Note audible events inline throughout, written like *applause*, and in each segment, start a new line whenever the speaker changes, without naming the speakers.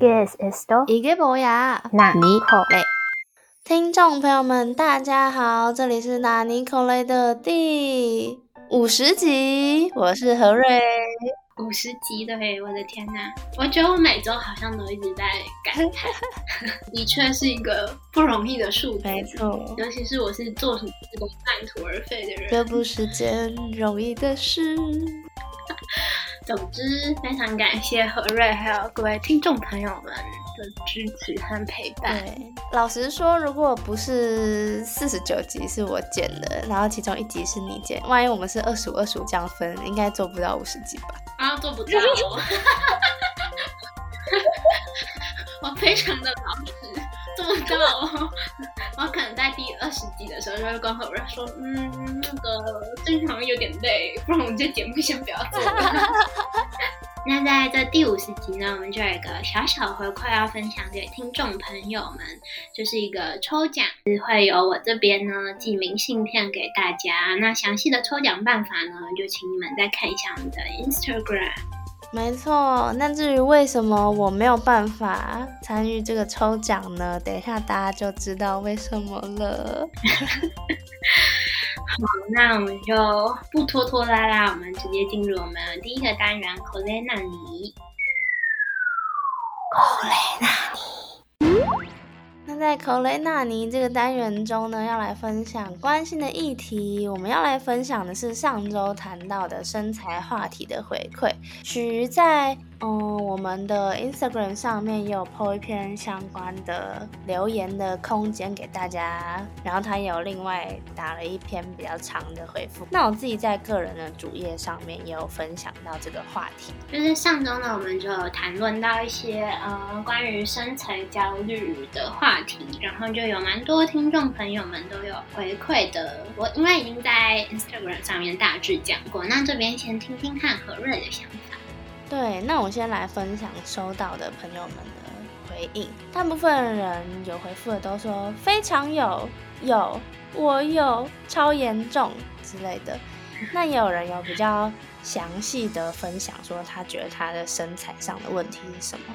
Guess esto
이게 뭐야？
哪
尼
口
嘞？听众朋友们，大家好，这里是纳尼口雷的第五十集，我是何瑞。
五十集的嘿，我的天呐！我觉得我每周好像都一直在感叹，的确是一个不容易的数字，
没错，
尤其是我是做什么事都半途而废的人。
这不是件容易的事。 *laughs*
总之，非常感谢何瑞还有各位听众朋友们的支持和陪伴。
对，老实说，如果不是四十九集是我剪的，然后其中一集是你剪，万一我们是二十五、二十五这样分，应该做不到五十集吧？
啊，做不到、哦，*laughs* 我非常的老实，做不到哦。我可能在第二十集的时候就会跟何瑞说，嗯，那个正常有点累，不然我们这节目先不要做了。*laughs* 那在这第五十集呢，我们就有一个小小回馈要分享给听众朋友们，就是一个抽奖，会由我这边呢寄明信片给大家。那详细的抽奖办法呢，就请你们再看一下我们的 Instagram。
没错，那至于为什么我没有办法参与这个抽奖呢？等一下大家就知道为什么了。*laughs*
好，那我们就不拖拖拉拉，我们直接进入我们第一个单元 c o l e n a 尼。
那在口雷纳尼这个单元中呢，要来分享关心的议题。我们要来分享的是上周谈到的身材话题的回馈。徐在嗯我们的 Instagram 上面也有 po 一篇相关的留言的空间给大家，然后他也有另外打了一篇比较长的回复。那我自己在个人的主页上面也有分享到这个话题。
就是上周呢，我们就有谈论到一些呃关于身材焦虑的话题，然后就有蛮多听众朋友们都有回馈的。我因为已经在 Instagram 上面大致讲过，那这边先听听看何瑞的想法。
对，那我先来分享收到的朋友们的回应。大部分人有回复的都说非常有，有我有超严重之类的。那也有人有比较详细的分享，说他觉得他的身材上的问题是什么。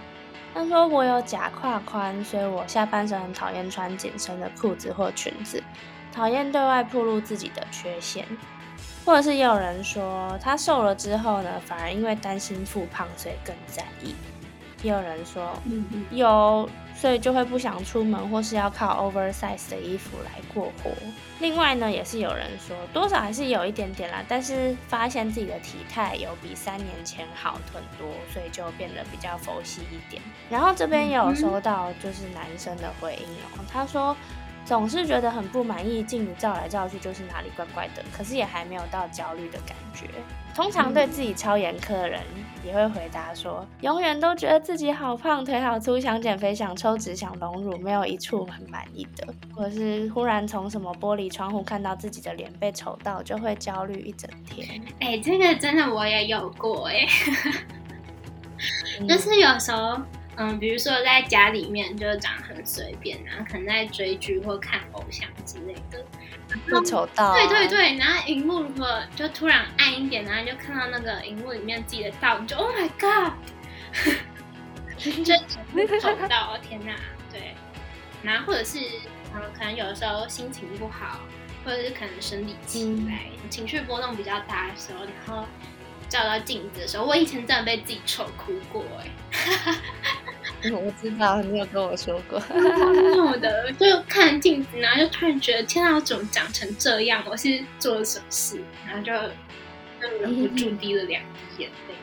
他说我有假胯宽，所以我下半身很讨厌穿紧身的裤子或裙子，讨厌对外暴露自己的缺陷。或者是也有人说，他瘦了之后呢，反而因为担心复胖，所以更在意。也有人说，
嗯嗯，
有，所以就会不想出门，或是要靠 oversize 的衣服来过活。另外呢，也是有人说，多少还是有一点点啦，但是发现自己的体态有比三年前好很多，所以就变得比较佛系一点。然后这边也有收到就是男生的回应哦，他说。总是觉得很不满意，镜子照来照去就是哪里怪怪的，可是也还没有到焦虑的感觉。通常对自己超严苛的人也会回答说，永远都觉得自己好胖，腿好粗，想减肥，想抽脂，想隆乳，没有一处很满意的。或是忽然从什么玻璃窗户看到自己的脸被丑到，就会焦虑一整天。
哎、这个真的我也有过哎、就是有时候，嗯，比如说在家里面就长得很随便啊，可能在追剧或看偶像之类的，
会丑到、啊，
对对对，然后荧幕如果就突然暗一点，然后就看到那个荧幕里面自己的倒，你就 Oh my God，真的丑到天哪，对，然后或者是嗯，可能有的时候心情不好，或者是可能生理期来、情绪波动比较大的时候，然后照到镜子的时候，我以前真的被自己丑哭过哎、*laughs*
我知道你有跟我说过。
有的，就看镜子，然后就突然觉得天啊，我怎么长成这样？我是做了什么事？然后就就忍不住滴了两滴眼泪。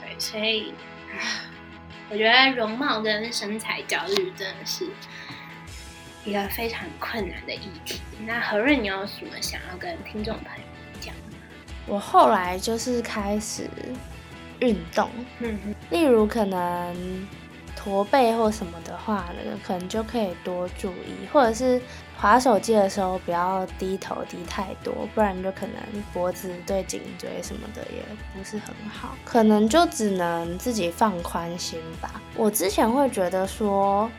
对，所以唉我觉得容貌跟身材焦虑真的是一个非常困难的议题。那何润，你有什么想要跟听众朋友讲吗？
我后来就是开始运动，
嗯，
例如可能驼背或什么的话那个，可能就可以多注意，或者是划手机的时候不要低头低太多，不然就可能脖子对颈椎什么的也不是很好，可能就只能自己放宽心吧。我之前会觉得说。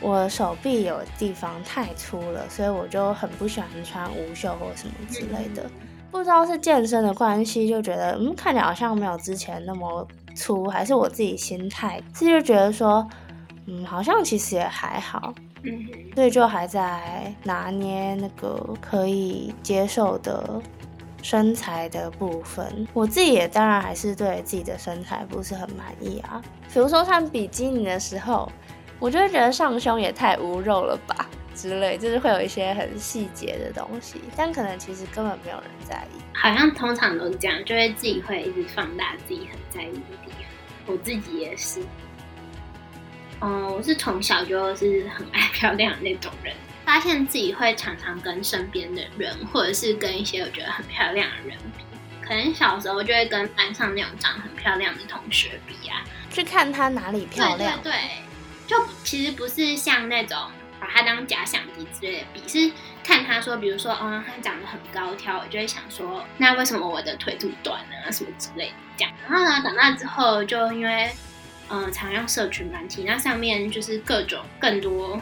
我手臂有地方太粗了，所以我就很不喜欢穿无袖或什么之类的。不知道是健身的关系，就觉得嗯，看起来好像没有之前那么粗，还是我自己心态，自己就觉得说，嗯，好像其实也还好，
嗯
所以就还在拿捏那个可以接受的身材的部分。我自己也当然还是对自己的身材不是很满意啊。比如说穿比基尼的时候，我就会觉得上胸也太无肉了吧之类，就是会有一些很细节的东西，但可能其实根本没有人在意。
好像通常都是这样，就会自己会一直放大自己很在意的地方。我自己也是，嗯，我是从小就是很爱漂亮的那种人，发现自己会常常跟身边的人，或者是跟一些我觉得很漂亮的人比。可能小时候就会跟班上那种长很漂亮的同学比啊，
去看她哪里漂亮，
对对对，就其实不是像那种把它当假想敌之类的比，是看他说，比如说，哦，他长得很高挑，我就会想说，那为什么我的腿这么短呢？什么之类的这样。然后呢，长大之后就因为，嗯、常用社群软体，那上面就是各种更多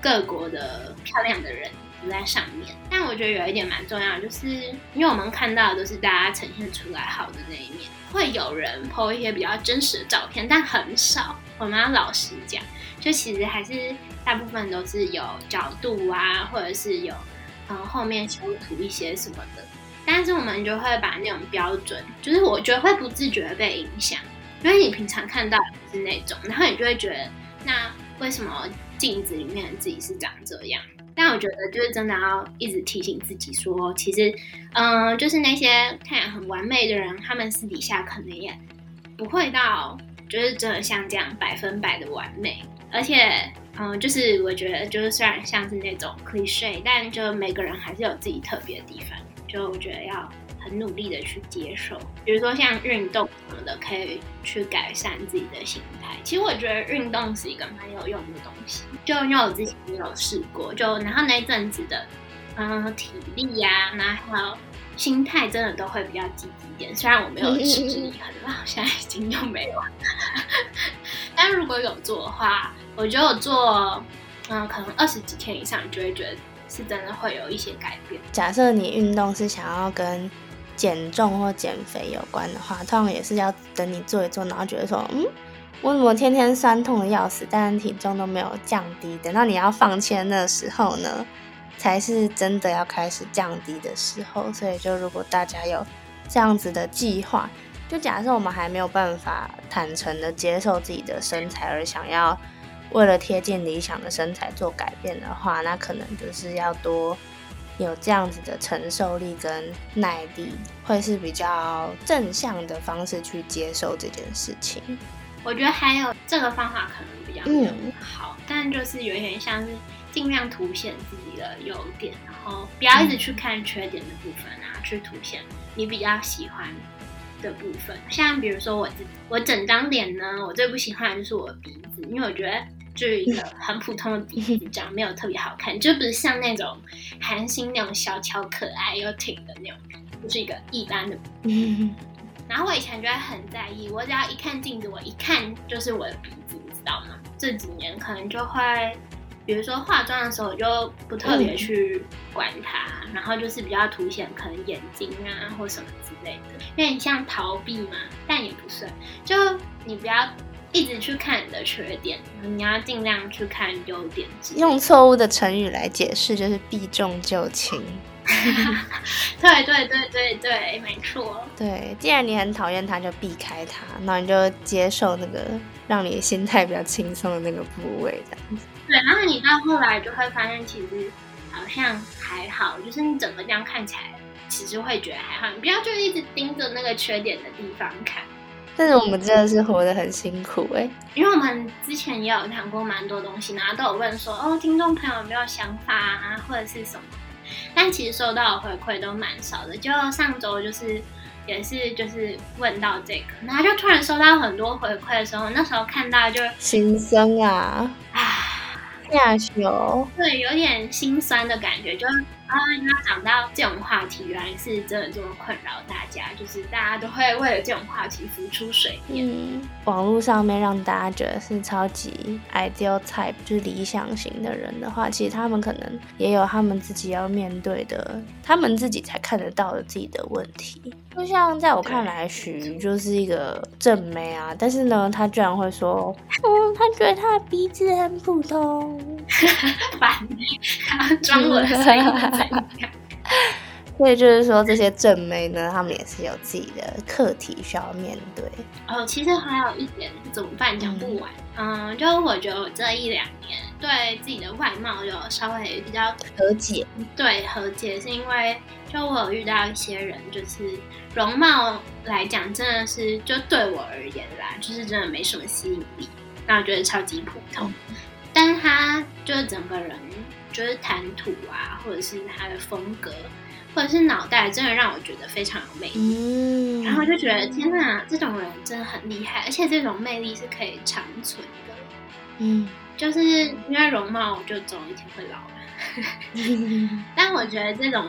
各国的漂亮的人都在上面。但我觉得有一点蛮重要，就是因为我们看到的都是大家呈现出来好的那一面，会有人 po 一些比较真实的照片，但很少。我们要老实讲，就其实还是大部分都是有角度啊，或者是有嗯后面修图一些什么的。但是我们就会把那种标准，就是我觉得会不自觉被影响，因为你平常看到是那种，然后你就会觉得，那为什么镜子里面自己是长这样？但我觉得就是真的要一直提醒自己说，其实，嗯、就是那些看起来很完美的人，他们私底下可能也不会到，就是真的像这样百分百的完美。而且，嗯、就是我觉得，就是虽然像是那种 cliche，但就每个人还是有自己特别的地方。就我觉得要很努力的去接受，比如说像运动什么的，可以去改善自己的心态。其实我觉得运动是一个蛮有用的东西，就因为我之前也有试过，就然后那阵子的，嗯，体力呀、然后还有心态真的都会比较积极一点。虽然我没有持之以恒啦，现在已经又没有，*laughs* 但如果有做的话，我觉得我做，嗯，可能二十几天以上，你就会觉得是真的会有一些改变。
假设你运动是想要跟减重或减肥有关的话，通常也是要等你做一做，然后觉得说，嗯，我怎么天天酸痛的要死，但是体重都没有降低，等到你要放弃的那时候呢，才是真的要开始降低的时候。所以，就如果大家有这样子的计划，就假设我们还没有办法坦诚的接受自己的身材，而想要为了贴近理想的身材做改变的话，那可能就是要多有这样子的承受力跟耐力，会是比较正向的方式去接受这件事情。
我觉得还有这个方法可能比较好，但就是有点像是尽量凸显自己的优点，然后不要一直去看缺点的部分啊，去凸显你比较喜欢的部分。像比如说我自己，我整张脸呢，我最不喜欢的就是我的鼻子，因为我觉得。就是一个很普通的鼻 *laughs* 子，长得没有特别好看，就不是像那种韩星那种小巧可爱又挺的那种，就是一个一般的
嗯，
然后我以前就会很在意，我只要一看镜子，我一看就是我的鼻子，你知道吗？这几年可能就会，比如说化妆的时候，我就不特别去管它，然后就是比较凸显可能眼睛啊或什么之类的，有点像逃避嘛，但也不算，就你不要一直去看你的缺点，你要尽量去看优点。
用错误的成语来解释，就是避重就轻。*laughs*
对对对对对，没错。
对，既然你很讨厌它，就避开它，那你就接受那个让你心态比较轻松的那个部位，这样子。
对，然后你到后来就会发现，其实好像还好，就是你整个这样看起来，其实会觉得还好。你不要就一直盯着那个缺点的地方看，
但是我们真的是活得很辛苦哎、
因为我们之前也有谈过蛮多东西，然后都有问说，哦，听众朋友有没有想法啊，或者是什么？但其实收到的回馈都蛮少的。就上周就是也是就是问到这个，然后就突然收到很多回馈的时候，那时候看到就
心酸啊，
啊。
下修。
对，有点心酸的感觉，就啊，你要讲到这种话题，原来是真的这么困扰大家，就是大家都会为了这种话题浮出水面。
嗯，网络上面让大家觉得是超级 ideal type，就是理想型的人的话，其实他们可能也有他们自己要面对的，他们自己才看得到的自己的问题。就像在我看来，徐就是一个正妹啊，但是呢，他居然会说，嗯，他觉得他的鼻子很普通，*laughs*
烦，装我的 *laughs*
所以就是说，这些正妹呢，他们也是有自己的课题需要面对。
哦，其实还有一点怎么办讲不完。嗯，就我觉得我这一两年对自己的外貌有稍微比较
和解。
对，和解是因为就我有遇到一些人，就是容貌来讲，真的是就对我而言啦，就是真的没什么吸引力，那我觉得超级普通。但是他就是整个人，就是谈吐啊，或者是他的风格。或者是脑袋真的让我觉得非常有魅力，然后就觉得天哪，这种人真的很厉害，而且这种魅力是可以长存的。嗯，就是因为容貌就总有一天会老了，*laughs* 但我觉得这种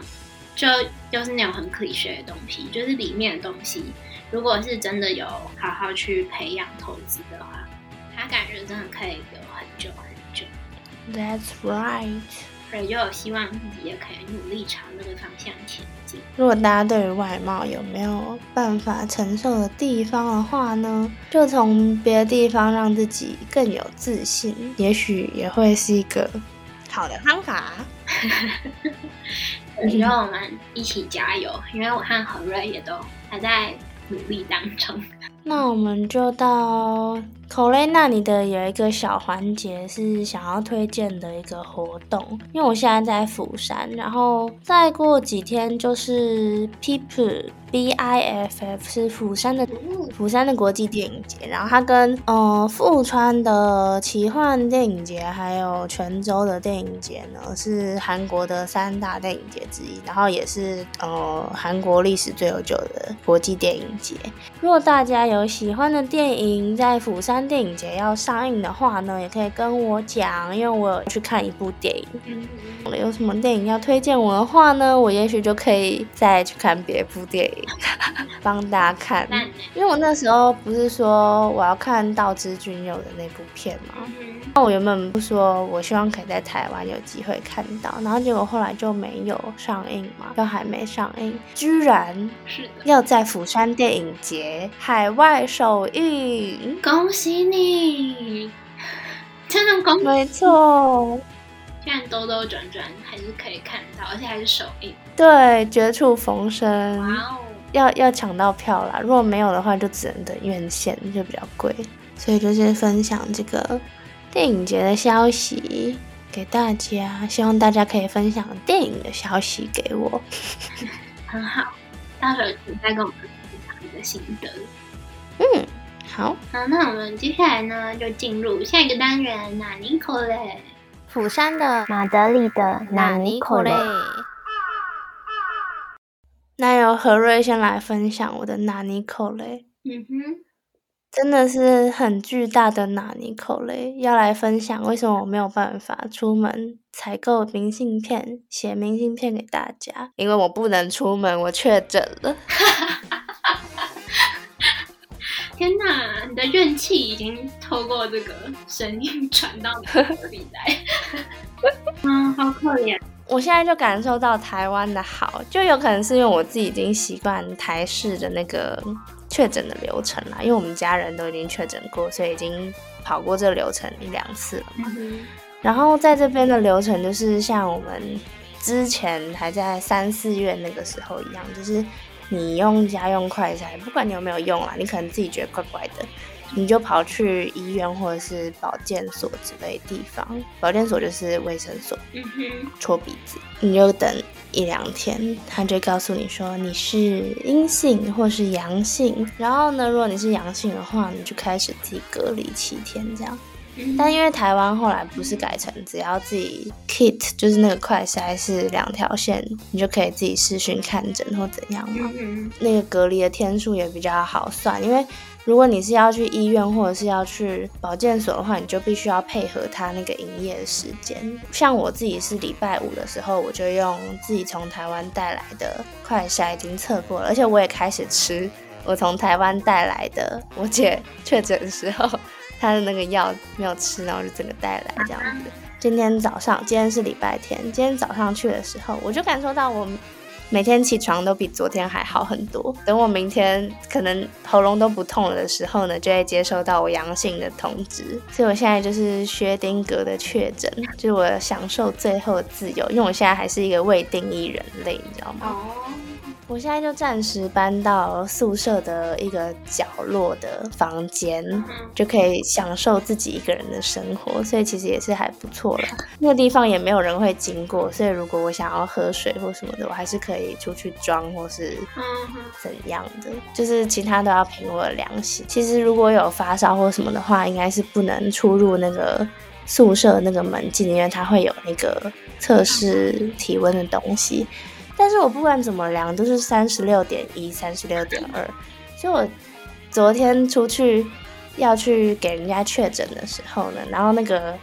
就就是那种很 c h e 的东西，就是里面的东西，如果是真的有好好去培养投资的话，他感觉真的可以有很久。
That's right.
所以就有希望自己也可以努力朝那个方向前进。
如果大家对于外貌有没有办法承受的地方的话呢，就从别的地方让自己更有自信，也许也会是一个好的方法。
我觉得我们一起加油，因为我和何瑞也都还在努力当中。
那我们就到口雷那里的有一个小环节是想要推荐的一个活动，因为我现在在釜山，然后再过几天就是 People。B I F F 是釜山的釜山的国际电影节，然后它跟呃富川的奇幻电影节还有泉州的电影节呢是韩国的三大电影节之一，然后也是呃韩国历史最悠久的国际电影节。如果大家有喜欢的电影在釜山电影节要上映的话呢，也可以跟我讲，因为我有去看一部电影。有什么电影要推荐我的话呢，我也许就可以再去看别部电影。*laughs* 帮大家看，因为我那时候不是说我要看道之君佑的那部片吗？那我原本不说我希望可以在台湾有机会看到，然后结果后来就没有上映嘛，就还没上映，居然
是
要在釜山电影节海外首映，
恭喜你！真的恭喜，
没错。
现在兜兜转转还是可以看到，而且还是首映。
对，绝处逢生。哇哦！要要抢到票啦，如果没有的话，就只能等院线，就比较贵。所以就是分享这个电影节的消息给大家，希望大家可以分享电影的消息给我。*laughs*
很好，到时候请再跟我们分享你的心得。
嗯，好。
好，那我们接下来呢，就进入下一个单元，纳尼可嘞。
釜山的
马德里的纳尼可嘞，
那由何瑞先来分享我的纳尼可嘞。嗯哼，真的是很巨大的纳尼可嘞，要来分享为什么我没有办法出门采购明信片、写明信片给大家，因为我不能出门，我确诊了。*laughs*
天哪，你的怨气已经透过这个声音传到你的里来。*laughs* 嗯，好可怜。
我现在就感受到台湾的好，就有可能是因为我自己已经习惯台式的那个确诊的流程了，因为我们家人都已经确诊过，所以已经跑过这流程一两次了嘛。然后在这边的流程就是像我们之前还在三四月那个时候一样，就是。你用家用快筛，不管你有没有用啦，你可能自己觉得怪怪的，你就跑去医院或者是保健所之类地方。保健所就是卫生所，嗯哼，搓鼻子，你就等一两天，他就告诉你说你是阴性或是阳性。然后呢，如果你是阳性的话，你就开始自己隔离七天这样。但因为台湾后来不是改成只要自己 kit，就是那个快筛是两条线，你就可以自己视讯看诊或怎样嘛。那个隔离的天数也比较好算，因为如果你是要去医院或者是要去保健所的话，你就必须要配合他那个营业时间。像我自己是礼拜五的时候，我就用自己从台湾带来的快筛已经测过了，而且我也开始吃我从台湾带来的我姐确诊的时候他的那个药没有吃，然后就整个带来这样子。今天早上，今天是礼拜天，今天早上去的时候，我就感受到我。每天起床都比昨天还好很多。等我明天可能喉咙都不痛了的时候呢，就会接收到我阳性的通知。所以我现在就是薛丁格的确诊，就是我享受最后的自由，因为我现在还是一个未定义人类，你知道吗？我现在就暂时搬到宿舍的一个角落的房间，就可以享受自己一个人的生活，所以其实也是还不错了。*laughs* 那个地方也没有人会经过，所以如果我想要喝水或什么的，我还是可以出去装或是怎样的，就是其他都要凭我的良心。其实如果有发烧或什么的话，应该是不能出入那个宿舍那个门禁，因为它会有那个测试体温的东西。但是我不管怎么量都是三十六点一、三十六点二，所以我昨天出去要去给人家确诊的时候呢，然后那个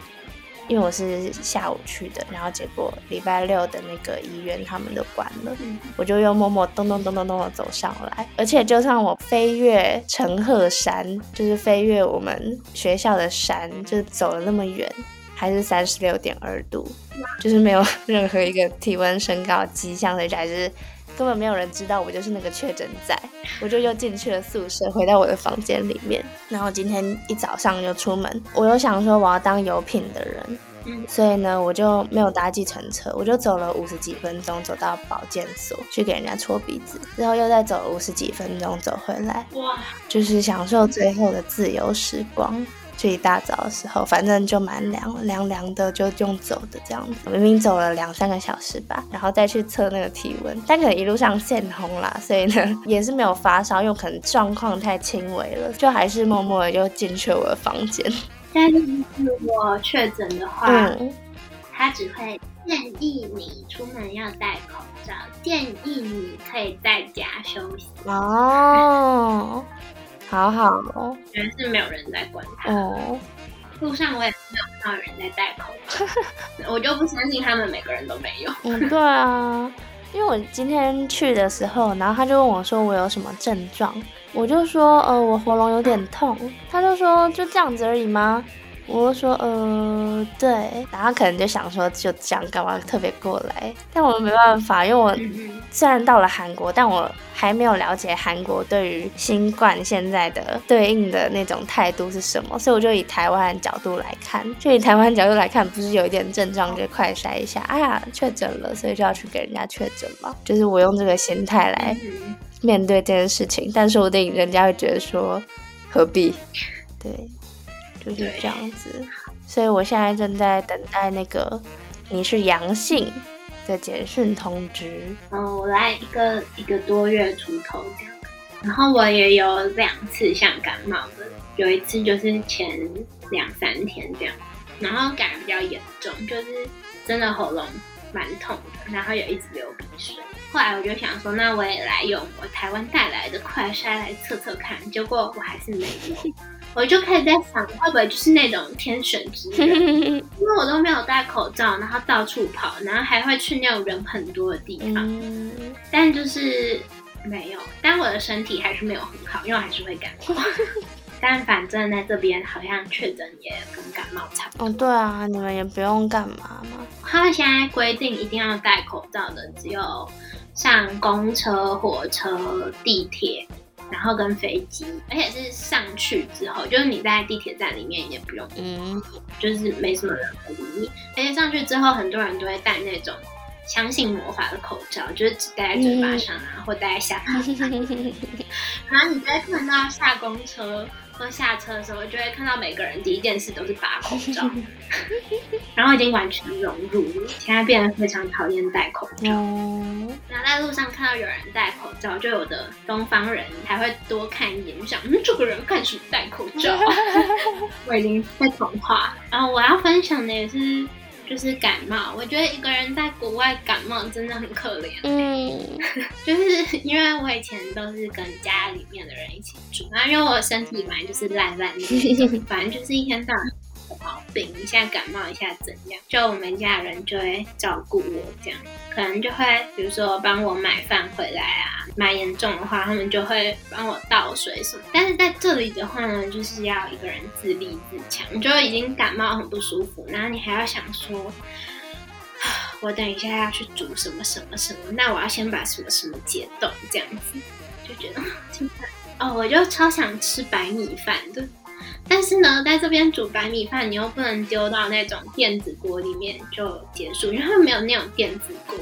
因为我是下午去的，然后结果礼拜六的那个医院他们都关了，我就又默默咚咚咚咚咚的走上来，而且就算我飞越陈鹤山，就是飞越我们学校的山，就是走了那么远，还是三十六点二度，就是没有 *laughs* 任何一个体温升高迹象，所以还是根本没有人知道我就是那个确诊仔。我就又进去了宿舍，回到我的房间里面。然后今天一早上就出门，我又想说我要当有品的人，
嗯
所以呢，我就没有搭计程车，我就走了五十几分钟，走到保健所去给人家搓鼻子，之后又再走了五十几分钟走回来，
哇，
就是享受最后的自由时光。就一大早的时候，反正就蛮凉，凉凉的，就用走的这样子。明明走了两三个小时吧，然后再去测那个体温，但可能一路上现红啦，所以呢 *laughs* 也是没有发烧，因为可能状况太轻微了，就还是默默的就进去了我的房间。
但是如果确诊的话，
嗯，
他只会建议你出门要戴口罩，建议你可以在家休息。
哦，好好哦，
原来是没有人在管他。
哦，
路上我也没有看到有人在戴口罩，*laughs* 我就不相信他们每个人都没有。
嗯，对啊，因为我今天去的时候，然后他就问我说我有什么症状，我就说呃我喉咙有点痛，他就说就这样子而已吗？我就说呃对，然后可能就想说就这样干嘛特别过来，但我没办法，因为我虽然到了韩国，但我还没有了解韩国对于新冠现在的对应的那种态度是什么，所以我就以台湾的角度来看，就以台湾角度来看，不是有一点症状就快筛一下，哎呀确诊了，所以就要去给人家确诊嘛，就是我用这个心态来
嗯
面对这件事情，但说不定人家会觉得说何必，对，就是
对
这样子，所以我现在正在等待那个你是阳性的简讯通知。
嗯，我来一个一个多月出头这样，然后我也有两次像感冒的，有一次就是前两三天这样，然后感比较严重，就是真的喉咙蛮痛的，然后有一直流鼻水。后来我就想说，那我也来用我台湾带来的快筛来测测看，结果我还是没有。我就开始在想，会不会就是那种天选之人？*laughs* 因为我都没有戴口罩，然后到处跑，然后还会去那种人很多的地方，
嗯，
但就是没有。但我的身体还是没有很好，因为我还是会感冒。*laughs* 但反正在这边好像确诊也跟感冒差不多。
哦，对啊，你们也不用干嘛嘛。
他们现在规定一定要戴口罩的，只有上公车、火车、地铁，然后跟飞机，而且是上去之后，就是你在地铁站里面也不用
嗯，
就是没什么人会理你。而且上去之后，很多人都会戴那种相信魔法的口罩，就是只戴在嘴巴上啊，或戴在下巴上。*laughs* 然后你就会看到下公车或下车的时候，就会看到每个人第一件事都是拔口罩，然后已经完全融入了，现在变得非常讨厌戴口罩。
哦，
然后在路上看到有人戴口罩，就有的东方人还会多看一眼，就想，嗯，这个人干什么戴口罩？*laughs* 我已经被同化。然后我要分享的也是就是感冒。我觉得一个人在国外感冒真的很可怜，
嗯，*laughs*
就是因为我以前都是跟家里面的人一起住，然后因为我身体本来就是烂烂的，*laughs* 反正就是一天到晚有毛病，一下感冒一下怎样，就我们家人就会照顾我这样，可能就会比如说帮我买饭回来啊，蛮严重的话，他们就会帮我倒水什么。但是在这里的话呢，就是要一个人自立自强，就已经感冒很不舒服，然后你还要想说。我等一下要去煮什么什么什么，那我要先把什么什么解冻，这样子就觉得 *laughs* 哦，我就超想吃白米饭的。但是呢，在这边煮白米饭，你又不能丢到那种电子锅里面就结束，因为他们没有那种电子锅。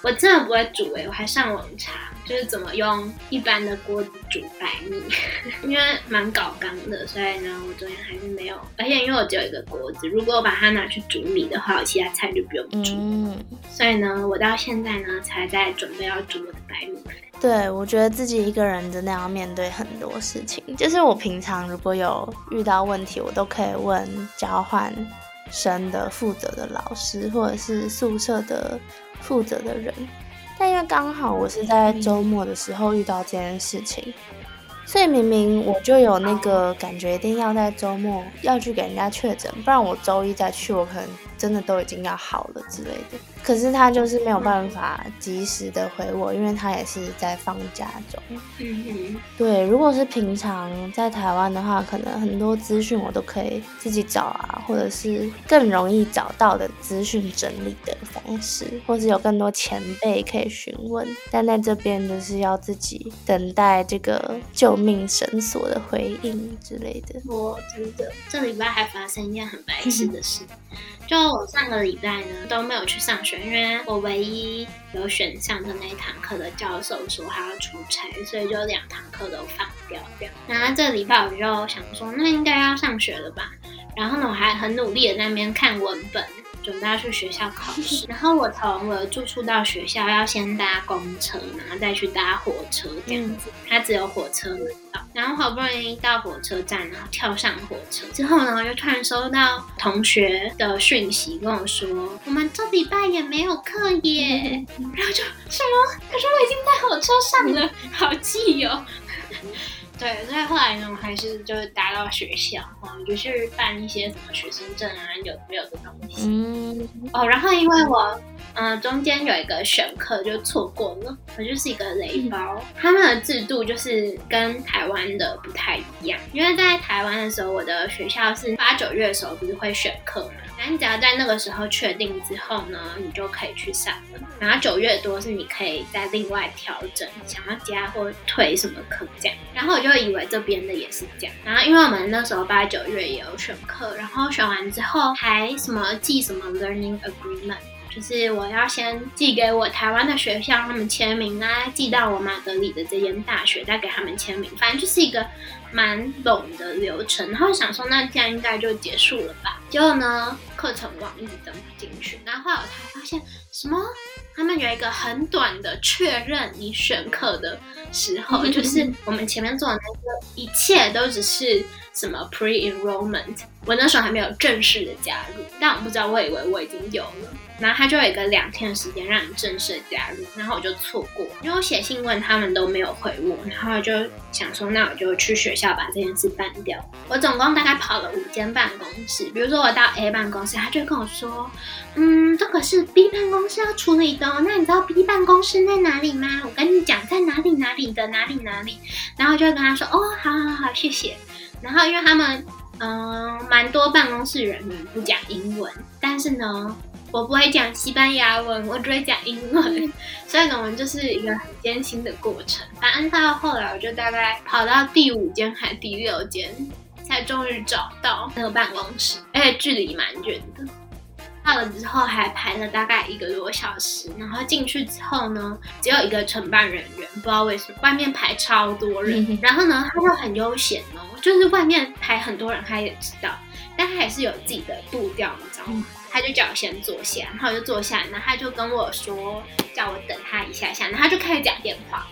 我真的不会煮诶、我还上网查，就是怎么用一般的锅子煮白米，*laughs* 因为蛮搞刚的，所以呢，我昨天还是没有。而且因为我只有一个锅子，如果我把它拿去煮米的话，我其他菜就不用煮。
嗯，
所以呢，我到现在呢才在准备要煮我的白米饭。
对，我觉得自己一个人真的要面对很多事情。就是我平常如果有遇到问题，我都可以问交换生的负责的老师，或者是宿舍的负责的人。但因为刚好我是在周末的时候遇到这件事情，所以明明我就有那个感觉，一定要在周末要去给人家确诊，不然我周一再去，我可能真的都已经要好了之类的。可是他就是没有办法及时的回我，因为他也是在放假中。
嗯哼，
对，如果是平常在台湾的话，可能很多资讯我都可以自己找啊，或者是更容易找到的资讯整理的方式，或是有更多前辈可以询问。但在这边就是要自己等待这个救命绳索的回应之类的。
我真的这礼拜还发生一件很白痴的事，就我上个礼拜呢都没有去上学，因为我唯一有选项的那一堂课的教授说他要出差，所以就两堂课都放掉掉。然后这礼拜我就想说，那应该要上学了吧？然后呢，我还很努力的在那边看文本。准备要去学校考试，*laughs* 然后我从我的住处到学校要先搭公车，然后再去搭火车这样子。它只有火车能到，然后好不容易到火车站，然后跳上火车之后呢，我就突然收到同学的讯息跟我说，我们这礼拜也没有课耶。然后就什么？可是我已经在火车上了，好气哦。对，所以后来呢，我还是就是达到学校，然后就去办一些什么学生证啊，有没有的东西。
嗯，
哦，然后因为我，嗯、中间有一个选课就错过了，我就是一个雷包。他们的制度就是跟台湾的不太一样，因为在台湾的时候，我的学校是八九月的时候不是会选课嘛，然后你只要在那个时候确定之后呢，你就可以去上了。然后九月多是你可以再另外调整，想要加或退什么课这样。然后我就以为这边的也是这样。然后因为我们那时候八九月也有选课，然后选完之后还什么记什么 learning agreement。就是我要先寄给我台湾的学校，他们签名啊，寄到我马德里的这间大学，再给他们签名。反正就是一个蛮懂的流程。然后想说，那这样应该就结束了吧？结果呢，课程网一直登不进去。然后后来我才发现，什么？他们有一个很短的确认你选课的时候，*laughs* 就是我们前面做的那个，一切都只是什么 pre enrollment。我那时候还没有正式的加入，但我不知道，我以为我已经有了。然后他就有一个两天的时间让你正式加入，然后我就错过，因为我写信问他们都没有回我，然后就想说，那我就去学校把这件事办掉。我总共大概跑了五间办公室，比如说我到 A 办公室，他就跟我说，嗯，这个是 B 办公室要处理的，那你知道 B 办公室在哪里吗？我跟你讲，在哪里哪里的哪里哪里，然后就跟他说，哦，好好好，谢谢。然后因为他们，嗯、蛮多办公室人员不讲英文，但是呢。我不会讲西班牙文，我只会讲英文，*laughs* 所以呢，我们就是一个很艰辛的过程。反正到后来，我就大概跑到第五间还第六间，才终于找到那个办公室，而且距离蛮远的。到了之后还排了大概一个多小时，然后进去之后呢，只有一个承办人员，不知道为什么外面排超多人，然后呢，他就很悠闲哦，就是外面排很多人，他也知道，但他还是有自己的步调，你知道吗？他就叫我先坐下，然后我就坐下，然后他就跟我说，叫我等他一下下，然后他就开始讲电话。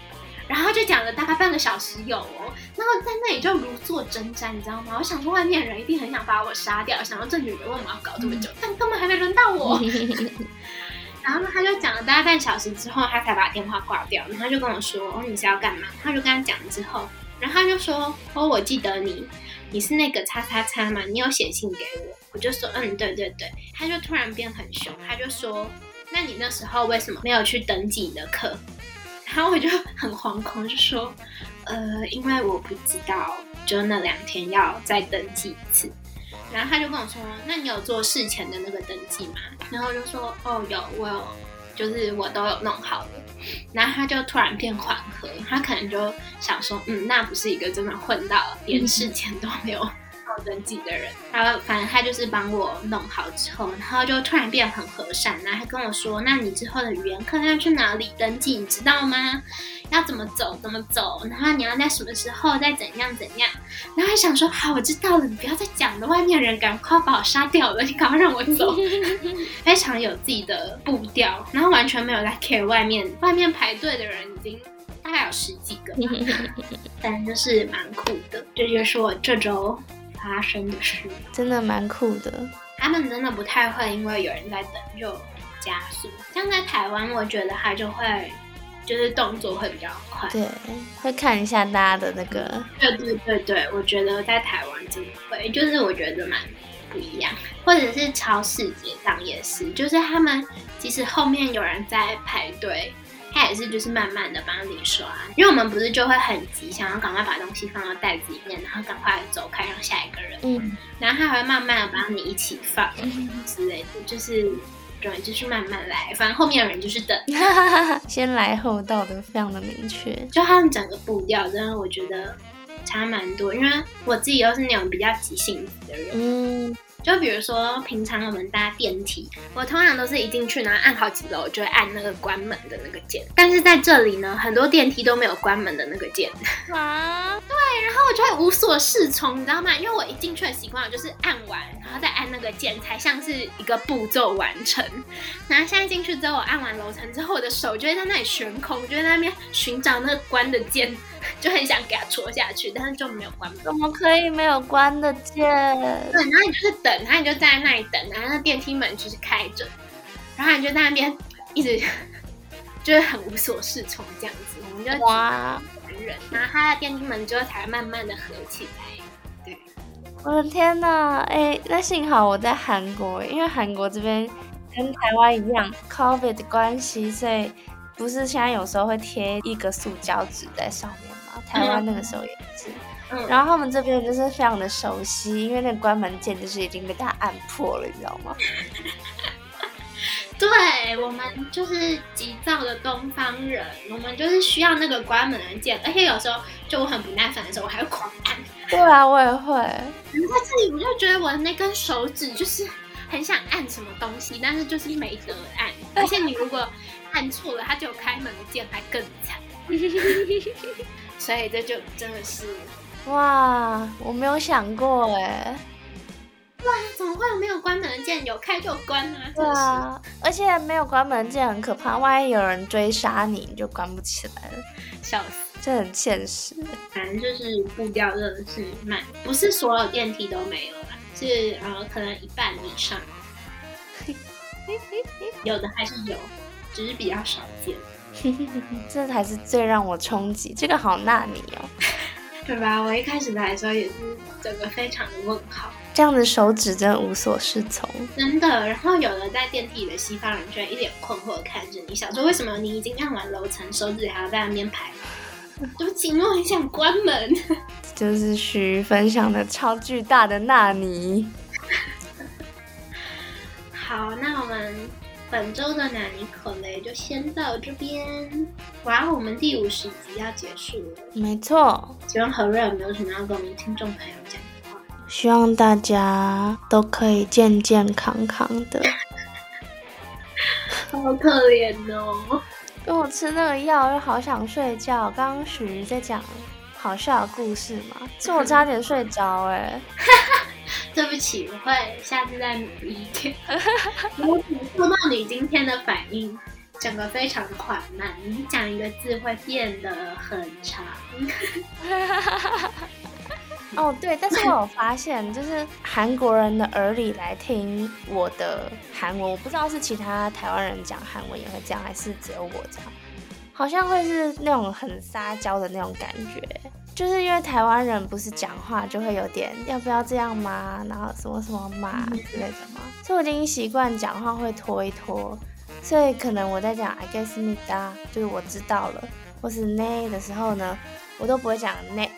然后就讲了大概半个小时有哦，然后在那里就如坐针毡，你知道吗？我想说外面人一定很想把我杀掉，想说这女的为什么要搞这么久？但根本还没轮到我。*laughs* *laughs* 然后呢他就讲了大概半小时之后，他才把电话挂掉。然后就跟我说：“哦，你是要干嘛？”他就跟他讲了之后，然后他就说：“哦，我记得你，你是那个叉叉叉嘛，你有写信给我。”我就说：“嗯，对对对。”他就突然变很凶，他就说：“那你那时候为什么没有去登记你的课？” *laughs* 然后我就很惶恐，就说：“呃，因为我不知道，就那两天要再登记一次。”然后他就跟我说：“那你有做事前的那个登记吗？”然后就说：“哦，有，我有，就是我都有弄好了。”然后他就突然变缓和，他可能就想说：“嗯，那不是一个真的混到连事前都没有登记的人。”然后反正他就是帮我弄好之后，然后就突然变很和善，然后他跟我说：“那你之后的语言课要去哪里登记？你知道吗？要怎么走？怎么走？然后你要在什么时候再怎样怎样？”然后还想说：“好，我知道了，你不要再讲了，外面人赶快把我杀掉了，你赶快让我走。*laughs* ”非常有自己的步调，然后完全没有在 care 外面，外面排队的人已经大概有十几个吧，*laughs* 但就是蛮酷的。这就是我这周发生的事。
真的蛮酷的。
他们真的不太会因为有人在等就加速，像在台湾，我觉得他就会就是动作会比较快。
对，会看一下大家的那个，
对对对对，我觉得在台湾真的会，就是我觉得蛮不一样，或者是超市街上也是，就是他们即使后面有人在排队，他也是就是慢慢的帮你刷，因为我们不是就会很急，想要赶快把东西放到袋子里面，然后赶快走开让下一个人，
嗯，
然后他还会慢慢的帮你一起放之类的，就是对，就是慢慢来，反正后面的人就是等。*laughs*
先来后到的非常的明确。
就他们整个步调，真的我觉得差蛮多，因为我自己又是那种比较急性子的人。
嗯，
就比如说平常我们搭电梯，我通常都是一进去，然后按好几楼，我就会按那个关门的那个键。但是在这里呢，很多电梯都没有关门的那个键，
啊，*laughs* 对
然后我就会无所适从，你知道吗？因为我一进去的习惯，我就是按完，然后再按那个键，才像是一个步骤完成。然后现在进去之后，我按完楼层之后，我的手就会在那里悬空，我就在那边寻找那个关的键，就很想给它戳下去，但是就没有关门。
怎么可以没有关的键？
对，然后你就是等，然后你就站在那里等，然后那电梯门就是开着，然后你就在那边一直 *laughs* 就是很无所适从这样子，我们就
哇，
然后它的电梯门之后才慢慢的合起来。对，
我的天呐，哎，那幸好我在韩国，因为韩国这边跟台湾一样，COVID 的关系，所以不是现在有时候会贴一个塑胶纸在上面嘛？台湾那个时候也是。
嗯，
然后他们这边就是非常的熟悉，因为那个关门键就是已经被大家按破了，你知道吗？*laughs*
对我们就是急躁的东方人，我们就是需要那个关门的键，而且有时候就我很不耐烦的时候，我还会狂按。
对啊，我也会。
然后在这里我就觉得我的那根手指就是很想按什么东西，但是就是没得按，*laughs* 而且你如果按错了，它就有开门的键，还更惨。*laughs* 所以这就真的是，
哇，我没有想过哎。
怎么会有没有关门的键？有开就有关啊！
对啊，而且没有关门键很可怕，万一有人追杀你，你就关不起来了，
笑死。
这很现实。
反正就是步调真的是慢，不是所有电梯都没有啦，是呃可能一半以上，*laughs* 有的还是有，只是比较少见，*laughs*
这才是最让我冲击，这个好纳尼哦，
对吧？我一开始来的时候也是整个非常的问号，
这样子手指真的无所适从。
真的。然后有的在电梯里的西方人居然一脸困惑的看着你，想说为什么你已经按完楼层，手指还要在那边排？对不起，我很想关门。*laughs*
就是徐分享的超巨大的纳尼。
好，那我们本周的纳尼可雷就先到这边。哇，我们第五十集要结束了。
没错，
希望何瑞有没有什么要跟我们听众朋友讲的话？
希望大家都可以健健康康的。*laughs*
好可怜哦。
因为我吃那个药又好想睡觉。刚刚许在讲好笑的故事嘛，是我差点睡着哎、*laughs*
对不起，我会下次再努力一点。*laughs* 如果感受到你今天的反应，整个非常的缓慢，你讲一个字会变得很长。*laughs*
哦，对，但是我有发现，就是韩国人的耳里来听我的韩文，我不知道是其他台湾人讲韩文也会这样，还是只有我这样，好像会是那种很撒娇的那种感觉，就是因为台湾人不是讲话就会有点要不要这样吗？然后什么什么嘛之类的嘛，所以我已经习惯讲话会拖一拖，所以可能我在讲 I guess me da，就是我知道了，或是 ne 的时候呢，我都不会讲 ne。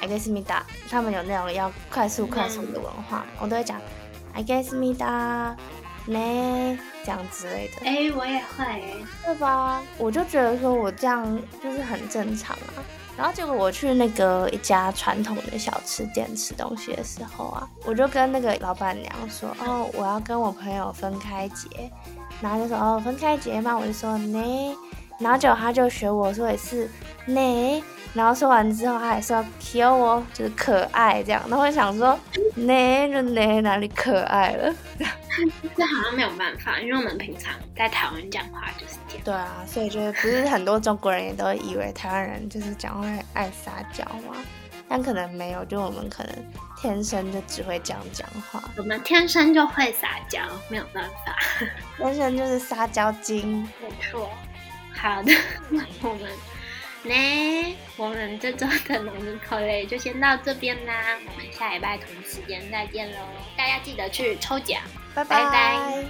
I guess me da，他们有那种要快速快速的文化，我都会讲 I guess me da，呢这样之类的。
哎，我也会，
对吧？我就觉得说我这样就是很正常啊。然后结果我去那个一家传统的小吃店吃东西的时候啊，我就跟那个老板娘说，哦，我要跟我朋友分开结，然后就说，哦，分开结嘛？我就说呢，然后结果他就学我说也是呢。然后说完之后，他还说 “cute” 哦，就是可爱这样。然后我想说，*laughs* 哪就哪哪里可爱了？
这好像没有办法，因为我们平常在台湾讲话就是这样。
对啊，所以就是不是很多中国人也都以为台湾人就是讲话爱撒娇嘛？但可能没有，就我们可能天生就只会这样讲话。
我们天生就会撒娇，没有办法，
天生就是撒娇精。
没错。好的，那我们。那我们这周的农民口雷就先到这边啦，我们下礼拜同时间再见喽！大家记得去抽奖，
拜拜拜。